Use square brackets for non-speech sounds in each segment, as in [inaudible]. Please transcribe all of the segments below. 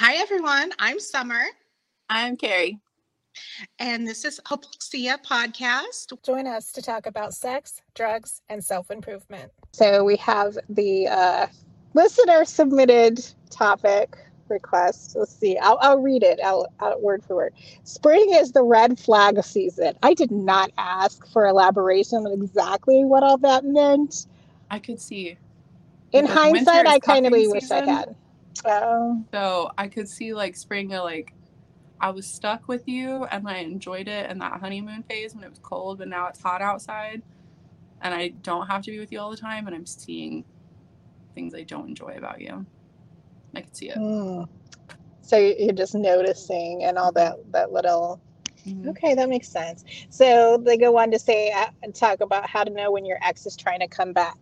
Hi, everyone. I'm Summer. I'm Carrie. And this is Hopelexia Podcast. Join us to talk about sex, drugs, and self improvement. So we have the uh, listener submitted topic request. Let's see. I'll, I'll read it out, out word for word. Spring is the red flag season. I did not ask for elaboration on exactly what all that meant. I could see. In hindsight, I kind of wish I had. Oh. So I could see like spring, like I was stuck with you and I enjoyed it in that honeymoon phase when it was cold, but now it's hot outside and I don't have to be with you all the time and I'm seeing things I don't enjoy about you. I can see it. Mm. So you're just noticing and all that that little. Mm-hmm. Okay, that makes sense. So they go on to say uh, talk about how to know when your ex is trying to come back.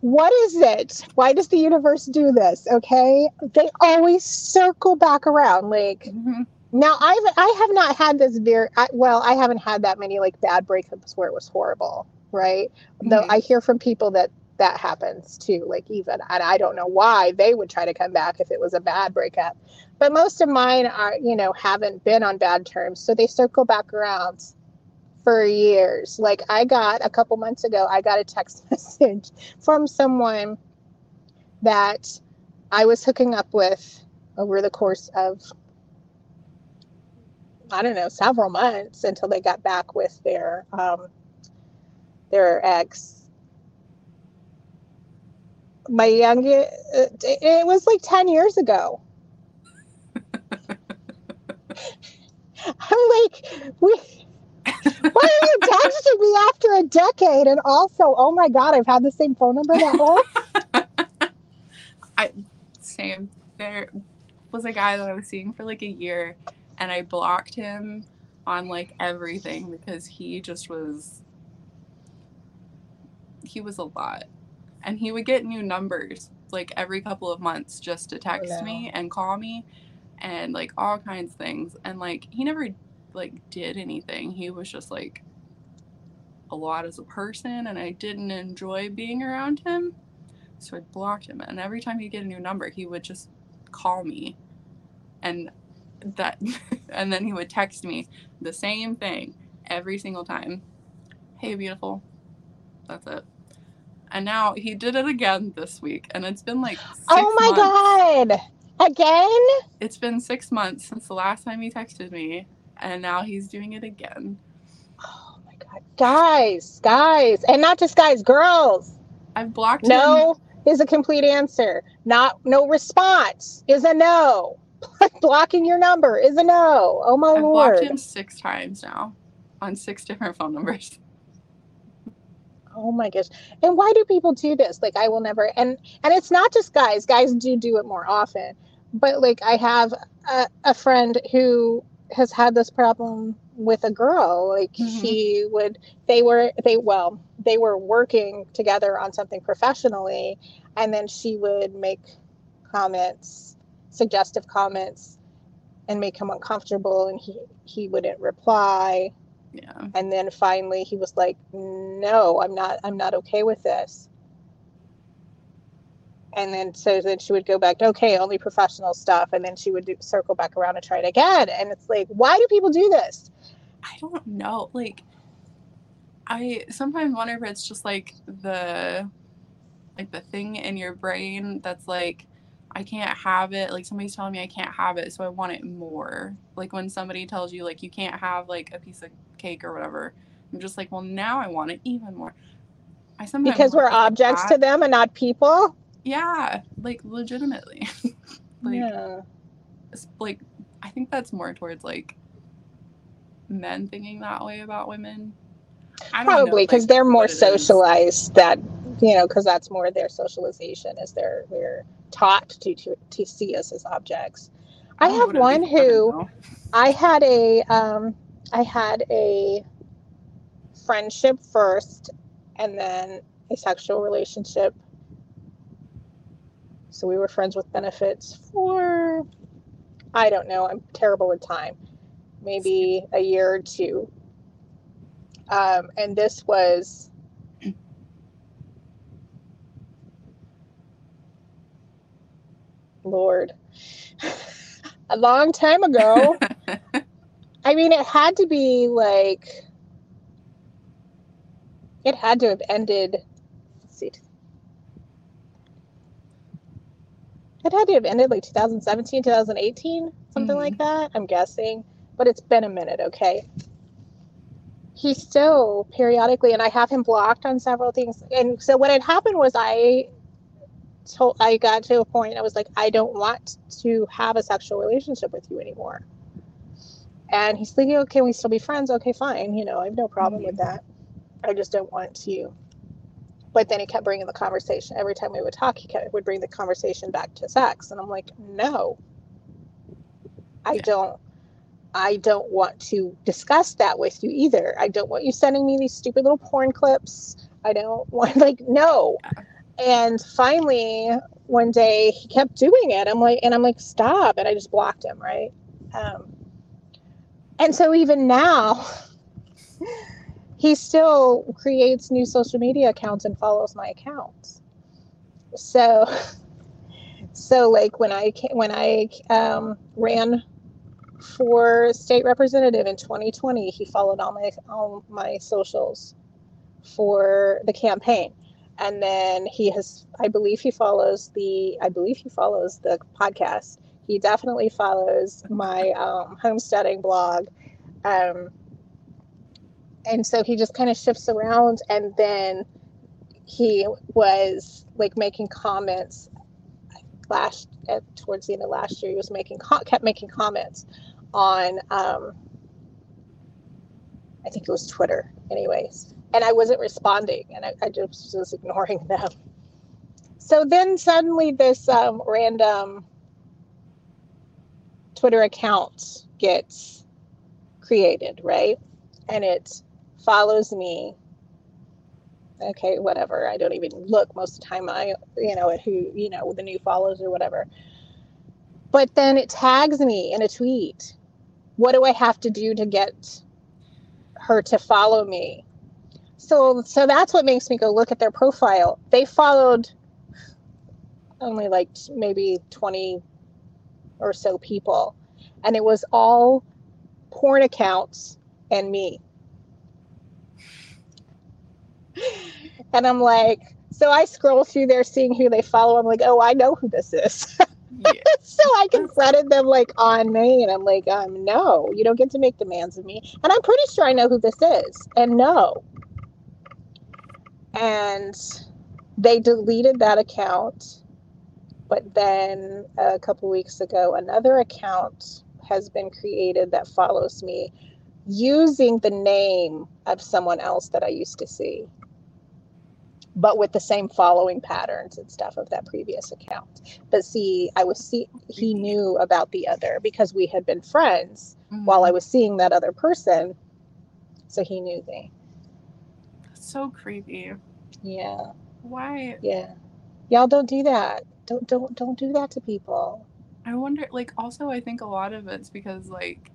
What is it? Why does the universe do this? Okay, they always circle back around. Like mm-hmm. now, I've I have not had this very I, well. I haven't had that many like bad breakups where it was horrible, right? Mm-hmm. Though I hear from people that that happens too. Like even, and I don't know why they would try to come back if it was a bad breakup. But most of mine are, you know, haven't been on bad terms, so they circle back around for years. Like I got a couple months ago, I got a text [laughs] message from someone that I was hooking up with over the course of I don't know, several months until they got back with their um, their ex my youngest, uh, it was like 10 years ago. [laughs] [laughs] I'm like, we, why are you texting me after a decade? And also, oh my God, I've had the same phone number that whole. [laughs] I same. There was a guy that I was seeing for like a year, and I blocked him on like everything because he just was. He was a lot and he would get new numbers like every couple of months just to text oh, me and call me and like all kinds of things and like he never like did anything. He was just like a lot as a person and i didn't enjoy being around him. So i blocked him and every time he'd get a new number he would just call me. And that [laughs] and then he would text me the same thing every single time. Hey beautiful. That's it. And now he did it again this week, and it's been like oh my months. god, again! It's been six months since the last time he texted me, and now he's doing it again. Oh my god, guys, guys, and not just guys, girls. I've blocked no him. is a complete answer. Not no response is a no. [laughs] Blocking your number is a no. Oh my I've lord! I've blocked him six times now, on six different phone numbers [laughs] oh my gosh and why do people do this like i will never and and it's not just guys guys do do it more often but like i have a, a friend who has had this problem with a girl like mm-hmm. he would they were they well they were working together on something professionally and then she would make comments suggestive comments and make him uncomfortable and he he wouldn't reply yeah. And then finally he was like, "No, I'm not I'm not okay with this." And then so then she would go back, "Okay, only professional stuff." And then she would do, circle back around and try it again. And it's like, "Why do people do this?" I don't know. Like I sometimes wonder if it's just like the like the thing in your brain that's like I can't have it. Like somebody's telling me I can't have it, so I want it more. Like when somebody tells you like you can't have like a piece of cake or whatever, I'm just like, well, now I want it even more. I sometimes because we're objects to them and not people. Yeah, like legitimately. [laughs] like, yeah. like I think that's more towards like men thinking that way about women. Probably because like, they're more socialized. That you know, because that's more their socialization is they're they're taught to to, to see us as objects. I have one who I had a um, I had a friendship first and then a sexual relationship. So we were friends with benefits for I don't know, I'm terrible with time. Maybe a year or two. Um, and this was [clears throat] Lord. [laughs] a long time ago. [laughs] I mean, it had to be like, it had to have ended. Let's see. It had to have ended like 2017, 2018, something Mhm. like that. I'm guessing, but it's been a minute. Okay. He still periodically, and I have him blocked on several things. And so what had happened was I told, I got to a point. I was like, I don't want to have a sexual relationship with you anymore. And he's like, okay, we still be friends. Okay, fine. You know, I have no problem with that. I just don't want to. But then he kept bringing the conversation. Every time we would talk, he kept, would bring the conversation back to sex. And I'm like, no, I Yeah. don't. I don't want to discuss that with you either. I don't want you sending me these stupid little porn clips. I don't [laughs] want like no. And finally, one day he kept doing it. I'm like, and I'm like, stop. And I just blocked him, right? Um, and so even now, [laughs] he still creates new social media accounts and follows my accounts. So, [laughs] so like when I when I um, ran for state representative in 2020, he followed all my all my socials for the campaign. And then he has i believe he follows the i believe he follows the podcast. He definitely follows my um, homesteading blog. Um, and so he just kind of shifts around and then he was like making comments last at, towards the end of last year he was making kept making comments on um, i think it was twitter anyways and I wasn't responding, and I, I just was ignoring [laughs] them. So then suddenly, this um, random Twitter account gets created, right? And it follows me. Okay, whatever. I don't even look most of the time. I, you know, at who, you know, the new follows or whatever. But then it tags me in a tweet. What do I have to do to get her to follow me? so so that's what makes me go look at their profile they followed only like maybe 20 or so people and it was all porn accounts and me and i'm like so i scroll through there seeing who they follow i'm like oh i know who this is yeah. [laughs] so I confronted them like on me, and I'm like, um, no, you don't get to make demands of me. And I'm pretty sure I know who this is, and no. And they deleted that account, but then a couple weeks ago, another account has been created that follows me using the name of someone else that I used to see but with the same following patterns and stuff of that previous account. But see, I was see he knew about the other because we had been friends while I Mhm. was seeing that other person. So he knew me. so creepy. Yeah. Why? Yeah. Y'all don't do that. Don't don't don't do that to people. I wonder. Like, also, I think a lot of it's because like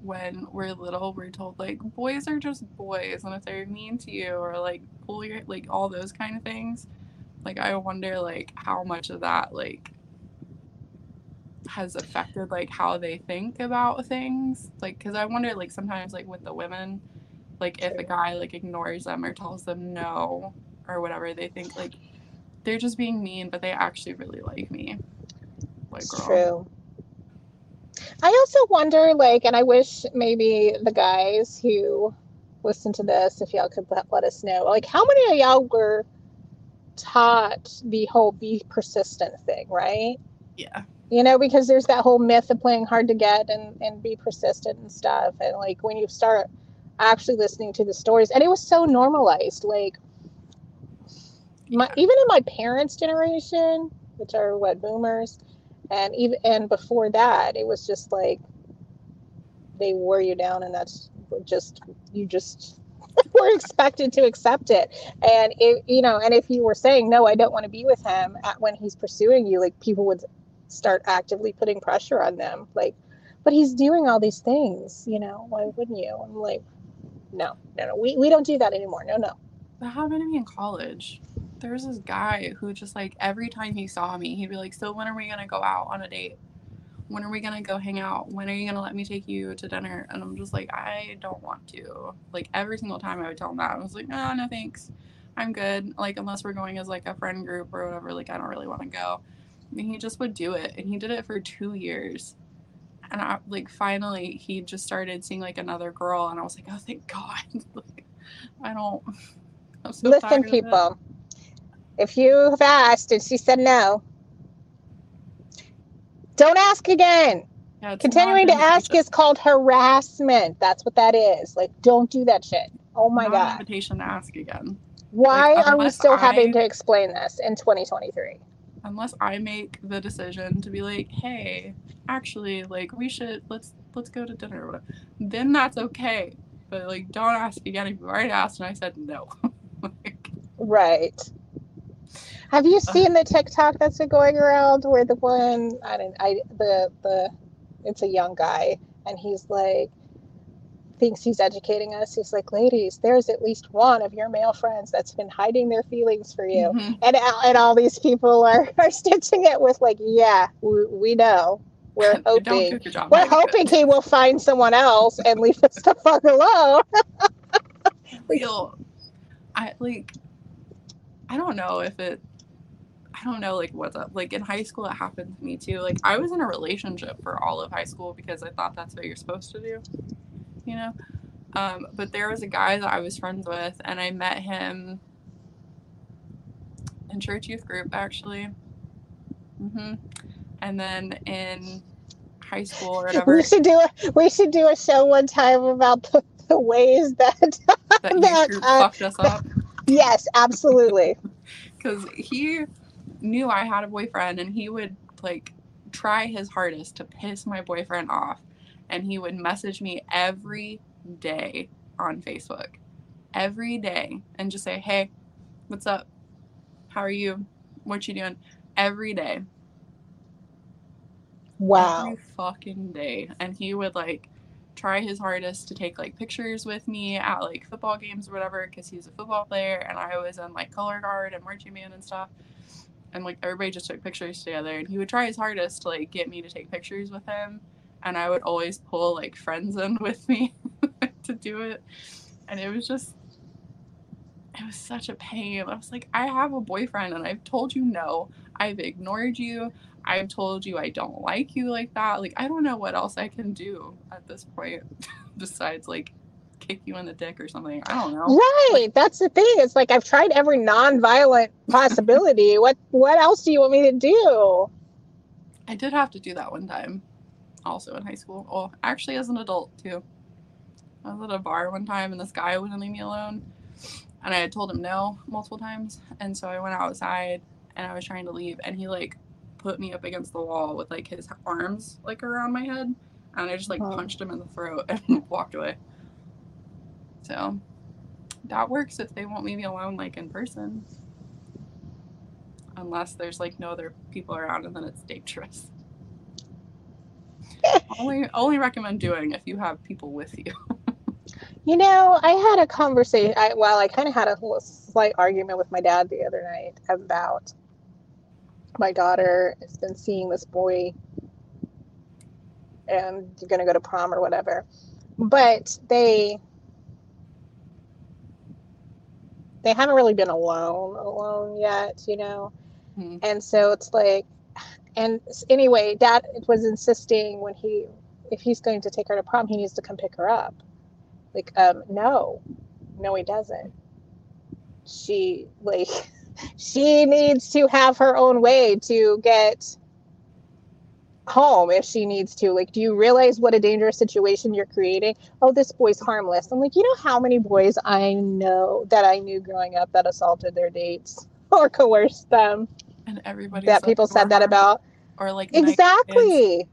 when we're little, we're told like boys are just boys, and if they're mean to you or like pull your like all those kind of things, like I wonder like how much of that like has affected like how they think about things like because i wonder like sometimes like with the women like if a guy like ignores them or tells them no or whatever they think like they're just being mean but they actually really like me like girl true. I also wonder, like, and I wish maybe the guys who listen to this, if y'all could let, let us know, like, how many of y'all were taught the whole be persistent thing, right? yeah You know, because there's that whole myth of playing hard to get and, and be persistent and stuff. And, like, when you start actually listening to the stories, and it was so normalized, like, my, even in my parents' generation, which are what boomers, and even and before that, it was just like they wore you down, and that's just you just [laughs] were expected to accept it. And it, you know, and if you were saying no, I don't want to be with him at, when he's pursuing you, like people would start actively putting pressure on them, like, but he's doing all these things, you know, why wouldn't you? I'm like, no, no, no, we we don't do that anymore. No, no. that happened to me in college there was this guy who just like every time he saw me, he'd be like, "So when are we gonna go out on a date? When are we gonna go hang out? When are you gonna let me take you to dinner?" And I'm just like, I don't want to. Like every single time I would tell him that, I was like, "No, no, thanks, I'm good. Like unless we're going as like a friend group or whatever, like I don't really want to go." And he just would do it, and he did it for two years. And I like finally he just started seeing like another girl, and I was like, "Oh, thank God!" [laughs] like, I don't. [laughs] I'm so tired Listen, people. If you have asked and she said no, don't ask again. Continuing to ask is called harassment. That's what that is. Like, don't do that shit. Oh my not an god. invitation to ask again. Why like, are we still having to explain this in 2023? Unless I make the decision to be like, hey, actually, like we should let's let's go to dinner or whatever. Then that's okay. But like, don't ask again if you already asked and I said no. [laughs] like, Right. Have you seen the TikTok that's been going around where the one I don't I the the it's a young guy and he's like thinks he's educating us. He's like, ladies, there's at least one of your male friends that's been hiding their feelings for you. mhm. And and all these people are, [laughs] are stitching it with like, yeah, we, we know. We're [laughs] hoping job we're hoping he will find someone else and leave us the fuck alone. [laughs] feel I like I don't know if it don't know like what's up. Like in high school it happened to me too. Like I was in a relationship for all of high school because I thought that's what you're supposed to do. You know? Um, but there was a guy that I was friends with and I met him in church youth group actually. hmm And then in high school or [laughs] whatever We should do a we should do a show one time about the, the ways that [laughs] that that, uh, fucked us up. [laughs] yes, absolutely. because he knew I had a boyfriend and he would like try his hardest to piss my boyfriend off and he would message me every day on Facebook. Every day and just say hey what's up? How are you? What you doing? Every day. Wow. every fucking day. And he would like try his hardest to take like pictures with me at like football games or whatever because he's a football player and i was in like color guard and marching band and stuff and like everybody just took pictures together and he would try his hardest to like get me to take pictures with him and i would always pull like friends in [laughs] with me [laughs] to do it and it was just it was such a pain. I was like i have a boyfriend and i've told you no. I've ignored you. I've told you I don't like you like that. Like, I don't know what else I can do at this point [laughs] besides like kick you in the dick or something. I don't know. Right. That's the thing. It's like I've tried every non-violent [laughs] possibility. what what else do you want me to do? I did have to do that one time, also in high school. Oh, actually, as an adult too. I was at a bar one time and this guy wouldn't leave me alone. And I had told him no multiple times. And so I went outside and I was trying to leave and he like put me up against the wall with like his arms like around my head. And I just like Oh. punched him in the throat [laughs] and walked away. So that works if they won't leave me alone like in person. Unless there's like no other people around and then it's dangerous. [laughs] only only recommend doing if you have people with you. [laughs] You know, I had a conversation. I, well, I kind of had a slight argument with my dad the other night about my daughter has been seeing this boy, and you're going to go to prom or whatever. But they they haven't really been alone alone yet, you know. Mhm. And so it's like, and anyway, dad was insisting when he if he's going to take her to prom, he needs to come pick her up. Like, um, no, no, he doesn't. She like [laughs] she needs to have her own way to get home if she needs to. Like, do you realize what a dangerous situation you're creating? Oh, this boy's harmless. I'm like, you know how many boys I know that I knew growing up that assaulted their dates [laughs] or coerced them And everybody that people said that about or like. Exactly.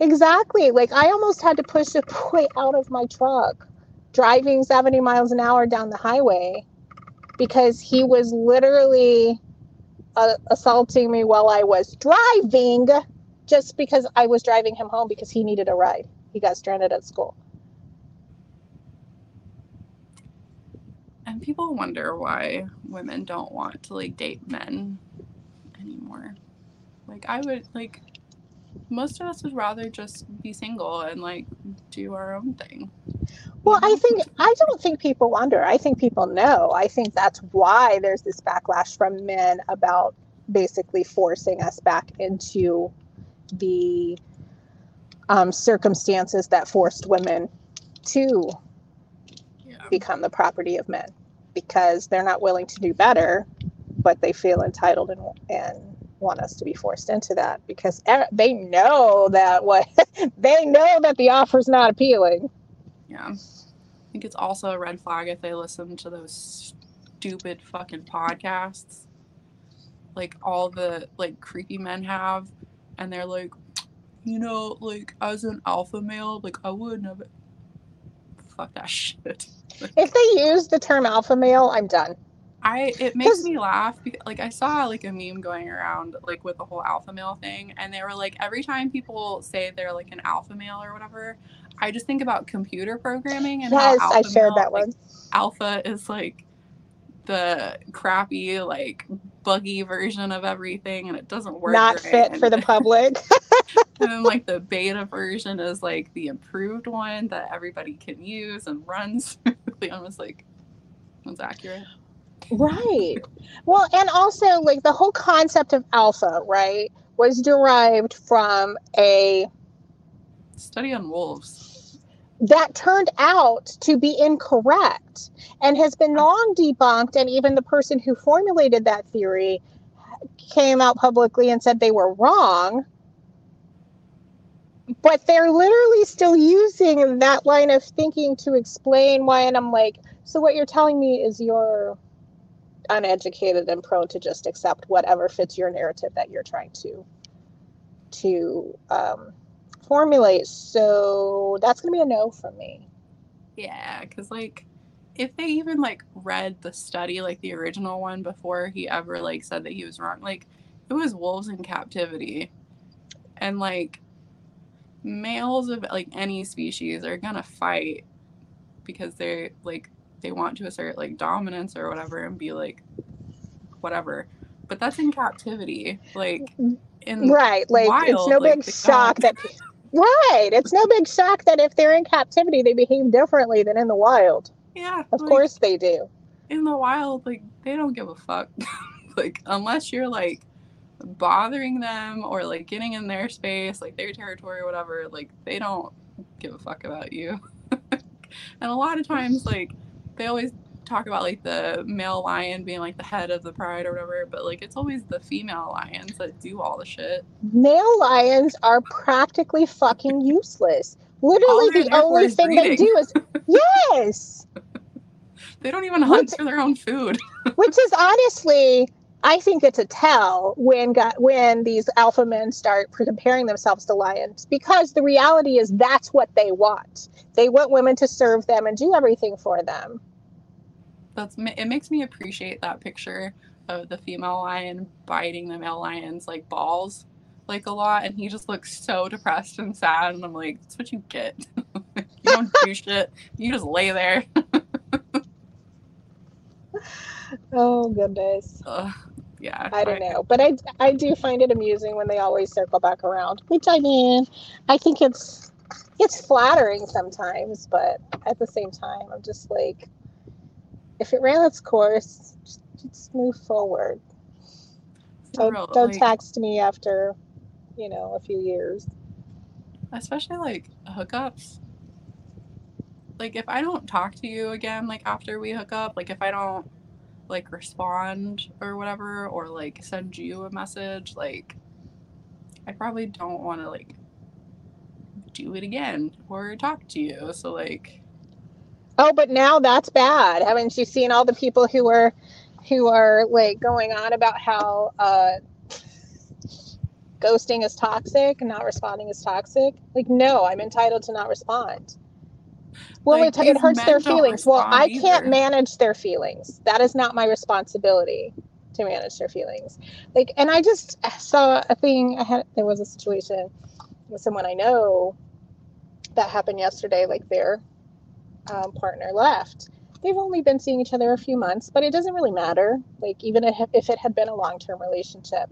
Exactly. Like I almost had to push a [laughs] boy out of my truck driving 70 miles an hour down the highway because he was literally uh, assaulting me while I was driving just because I was driving him home because he needed a ride. He got stranded at school. And people wonder why women don't want to like date men anymore. Like I would like most of us would rather just be single and like do our own thing. Well, I think I don't think people wonder. I think people know. I think that's why there's this backlash from men about basically forcing us back into the um, circumstances that forced women to Yeah. become the property of men because they're not willing to do better, but they feel entitled and and want us to be forced into that because they know that what [laughs] they know that the offer's not appealing. Yeah. I think it's also a red flag if they listen to those stupid fucking podcasts. Like all the like creepy men have and they're like, you know, like as an alpha male, like I wouldn't have fuck that [laughs] shit. If they use the term alpha male, I'm done. I it makes me laugh because like I saw like a meme going around like with the whole alpha male thing and they were like every time people say they're like an alpha male or whatever, I just think about computer programming and Yes, how I alpha shared male, that like, one. alpha is like the crappy like buggy version of everything and it doesn't work Not right. fit for the [laughs] public. and then like the [laughs] beta version is like the improved one that everybody can use and runs [laughs] smoothly. I'm just like that's accurate. right. Well, and also like the whole concept of alpha, right, was derived from a Study on wolves. That turned out to be incorrect and has been long debunked. And even the person who formulated that theory came out publicly and said they were wrong. But they're literally still using that line of thinking to explain why. And i'm like so what you're telling me is you're uneducated and prone to just accept whatever fits your narrative that you're trying to to um, formulate. So that's gonna be a no for me. Yeah, because like if they even like read the study, like the original one before he ever like said that he was wrong, like it was wolves in captivity. And like males of like any species are gonna fight because they're like they want to assert like dominance or whatever and be like whatever. But that's in captivity. Like mm, in Right, like it's no like, big shock that. [laughs] Right, it's no big shock that if they're in captivity, they behave differently than in the wild. yeah, Of like, course they do. in the wild, like they don't give a fuck. [laughs] like unless you're like bothering them or like getting in their space, like their territory or whatever, like they don't give a fuck about you. [laughs] and a lot of times like they always talk about like the male lion being like the head of the pride or whatever, but like it's always the female lions that do all the shit. Male lions are practically fucking useless. Literally, the only thing they do is [laughs] yes, [laughs] They don't even hunt Which- for their own food. [laughs] which is honestly, I think it's a tell when got when these alpha men start comparing themselves to lions because the reality is that's what they want. They want women to serve them and do everything for them. That's it makes me appreciate that picture of the female lion biting the male lion's like balls like a lot and he just looks so depressed and sad and i'm like that's what you get [laughs] you don't do shit you just lay there [laughs] Oh goodness. Ugh, yeah I don't know, but I I do find it amusing when they always circle back around. Which I mean, I think it's it's flattering sometimes, but at the same time, I'm just like, if it ran its course, just, just move forward. For Don't, real, don't like, text me after, you know, a few years. especially like hookups like if i don't talk to you again like after we hook up like if i don't like respond or whatever or like send you a message like i probably don't want to like do it again or talk to you so like Oh, but now that's bad. Haven't you seen all the people who are who are like going on about how uh ghosting is toxic and not responding is toxic? Like, no, I'm entitled to not respond. Well, Like, it, it hurts their feelings. Well, I can't manage their feelings. That is not my responsibility to manage their feelings. Like, and I just saw a thing. I had there was a situation with someone I know that happened yesterday. Like their um, partner left, they've only been seeing each other a few months, but it doesn't really matter. Like, even if it had been a long term relationship,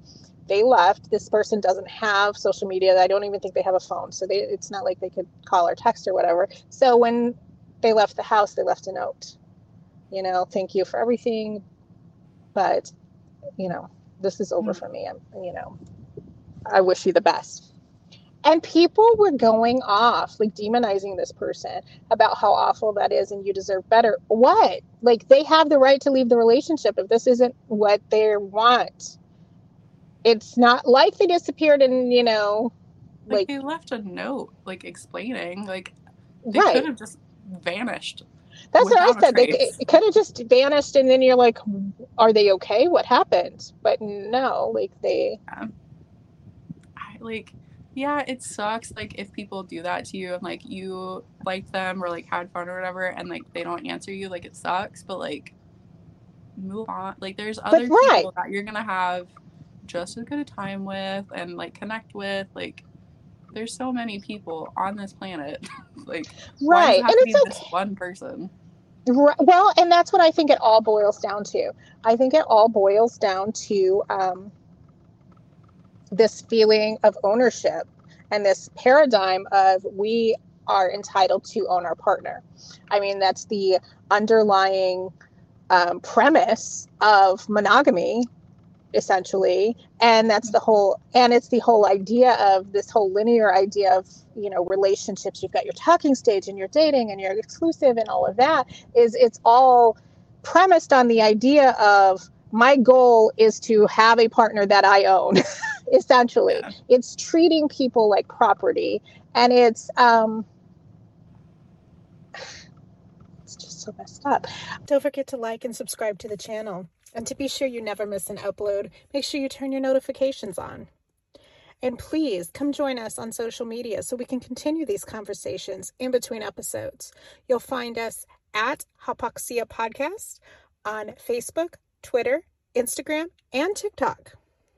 they left. This person doesn't have social media. I don't even think they have a phone. So they, it's not like they could call or text or whatever. So when they left the house, they left a note. You know, thank you for everything. But, you know, this is over mm-hmm. for me. I'm, you know, I wish you the best. And people were going off, like demonizing this person about how awful that is and you deserve better. What? Like they have the right to leave the relationship if this isn't what they want. It's not like they disappeared and, you know, like, like they left a note like explaining like they right. could have just vanished. That's what I said. They, it could have just vanished, and then you're like, "Are they okay? What happened?" But no, like they, yeah. I, like yeah, it sucks like if people do that to you and like you like them or like had fun or whatever and like they don't answer you, like it sucks, but like move on. Like there's other right. people that you're gonna have just as good a time with and like connect with. Like there's so many people on this planet. [laughs] like right, and it's like this one person. Right. Well, and that's what I think it all boils down to. I think it all boils down to um, this feeling of ownership and this paradigm of we are entitled to own our partner. I mean, that's the underlying um, premise of monogamy, essentially. And that's the whole, and it's the whole idea of this whole linear idea of, you know, relationships. You've got your talking stage and you're dating and you're exclusive and all of that is it's all premised on the idea of my goal is to have a partner that I own. [laughs] essentially. Yeah. It's treating people like property and it's um [sighs] it's just so messed up. Don't forget to like and subscribe to the channel. And to be sure you never miss an upload, make sure you turn your notifications on. And please come join us on social media so we can continue these conversations in between episodes. You'll find us at Haupaksia Podcast on Facebook, Twitter, Instagram, and TikTok.